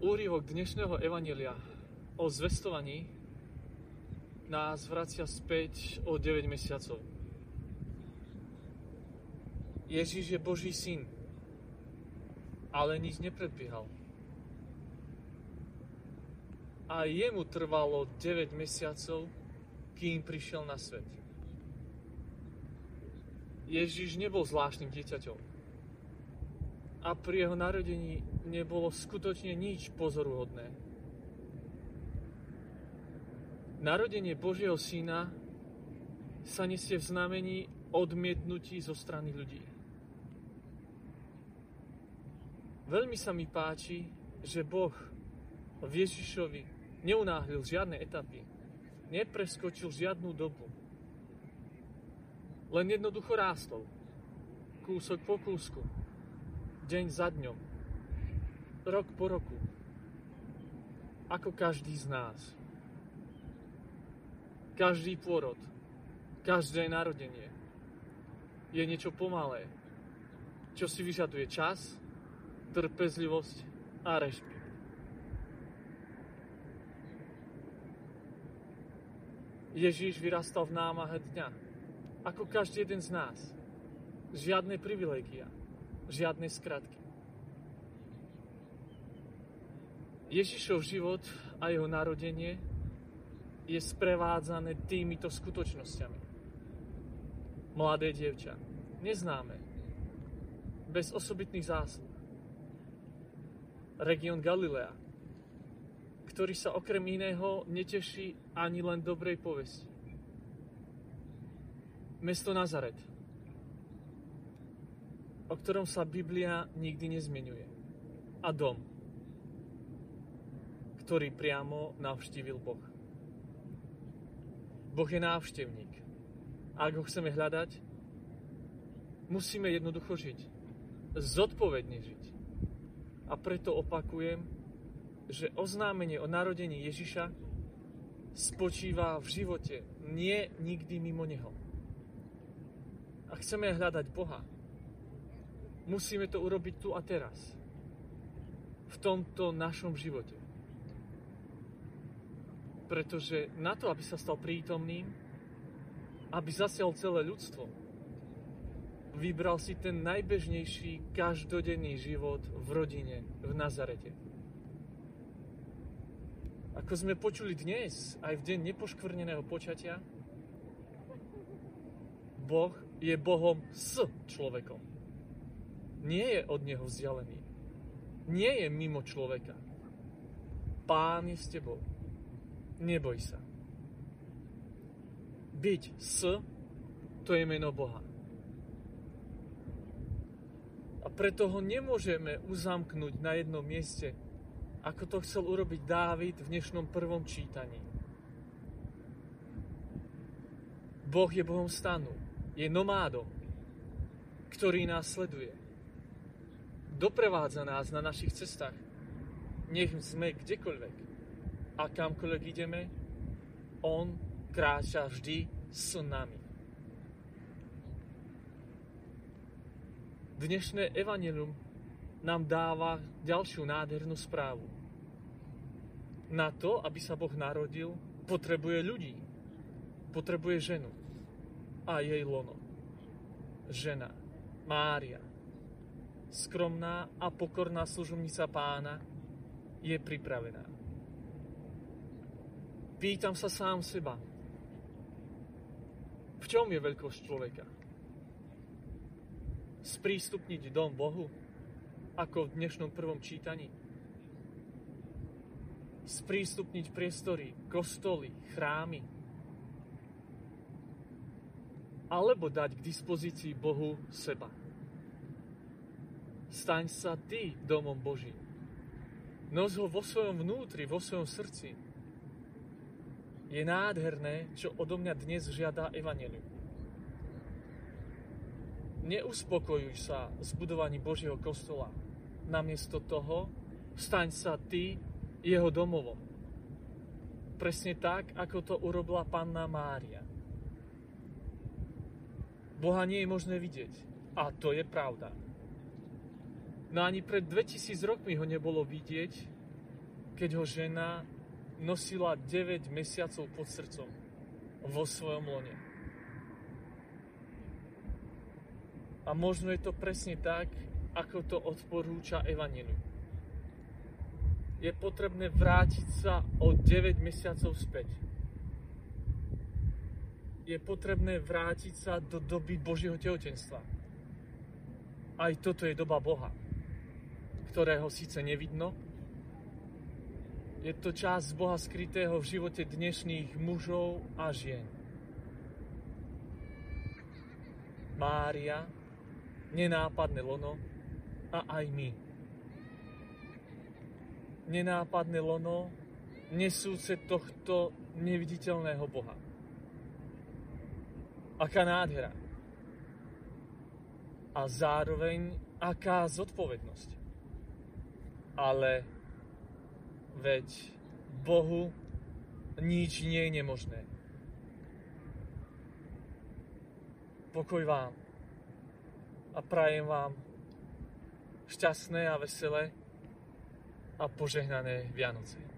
Úrivok dnešného evanelia o zvestovaní nás vracia späť o 9 mesiacov. Ježiš je Boží syn, ale nič nepredbiehal. A jemu trvalo 9 mesiacov, kým prišiel na svet. Ježiš nebol zvláštnym dieťaťom. A pri jeho narodení nebolo skutočne nič pozoruhodné. Narodenie Božieho syna sa nesie v znamení odmietnutí zo strany ľudí. Veľmi sa mi páči, že Boh v Ježišovi neunáhlil žiadne etapy, nepreskočil žiadnu dobu. Len jednoducho rástol, kúsok po kúsku, deň za dňom, rok po roku, ako každý z nás. Každý pôrod, každé narodenie je niečo pomalé, čo si vyžaduje čas, trpezlivosť a rešpekt. Ježíš vyrastal v námahe dňa, ako každý jeden z nás. Žiadne privilegia, žiadne skratky. Ježišov život a jeho narodenie je sprevádzané týmito skutočnosťami. Mladé dievča, neznáme, bez osobitných zásluh. Region Galilea, ktorý sa okrem iného neteší ani len dobrej povesti. Mesto Nazaret, o ktorom sa Biblia nikdy nezmenuje. A dom, ktorý priamo navštívil Boh. Boh je návštevník. A ak ho chceme hľadať, musíme jednoducho žiť. Zodpovedne žiť. A preto opakujem, že oznámenie o narodení Ježiša spočíva v živote, nie nikdy mimo Neho. A chceme hľadať Boha, musíme to urobiť tu a teraz. V tomto našom živote. Pretože na to, aby sa stal prítomným, aby zasial celé ľudstvo, vybral si ten najbežnejší každodenný život v rodine v Nazarete. Ako sme počuli dnes, aj v deň nepoškvrneného počatia, Boh je Bohom s človekom. Nie je od neho vzdialený. Nie je mimo človeka. Pán je s tebou. Neboj sa. Byť s, to je meno Boha. A preto ho nemôžeme uzamknúť na jednom mieste, ako to chcel urobiť Dávid v dnešnom prvom čítaní. Boh je Bohom stanu, je nomádom, ktorý nás sleduje. Doprevádza nás na našich cestách. Nech sme kdekoľvek a kamkoľvek ideme, On kráča vždy s nami. Dnešné evanelium nám dáva ďalšiu nádhernú správu. Na to, aby sa Boh narodil, potrebuje ľudí. Potrebuje ženu a jej lono. Žena, Mária, skromná a pokorná služobnica pána, je pripravená. Pýtam sa sám seba, v čom je veľkosť človeka? Sprístupniť dom Bohu? ako v dnešnom prvom čítaní. Sprístupniť priestory, kostoly, chrámy. Alebo dať k dispozícii Bohu seba. Staň sa ty domom Božím. Nos ho vo svojom vnútri, vo svojom srdci. Je nádherné, čo odo mňa dnes žiada Evangelium. Neuspokojuj sa s budovaním Božieho kostola, namiesto toho staň sa ty jeho domovom. Presne tak, ako to urobila panna Mária. Boha nie je možné vidieť. A to je pravda. No ani pred 2000 rokmi ho nebolo vidieť, keď ho žena nosila 9 mesiacov pod srdcom vo svojom lone. A možno je to presne tak, ako to odporúča Evangelium. Je potrebné vrátiť sa o 9 mesiacov späť. Je potrebné vrátiť sa do doby Božieho tehotenstva. Aj toto je doba Boha, ktorého síce nevidno, je to čas Boha skrytého v živote dnešných mužov a žien. Mária, nenápadné lono a aj my. Nenápadné lono, nesúce tohto neviditeľného Boha. Aká nádhera. A zároveň aká zodpovednosť. Ale veď Bohu nič nie je nemožné. Pokoj vám a prajem vám šťastné a veselé a požehnané Vianoce.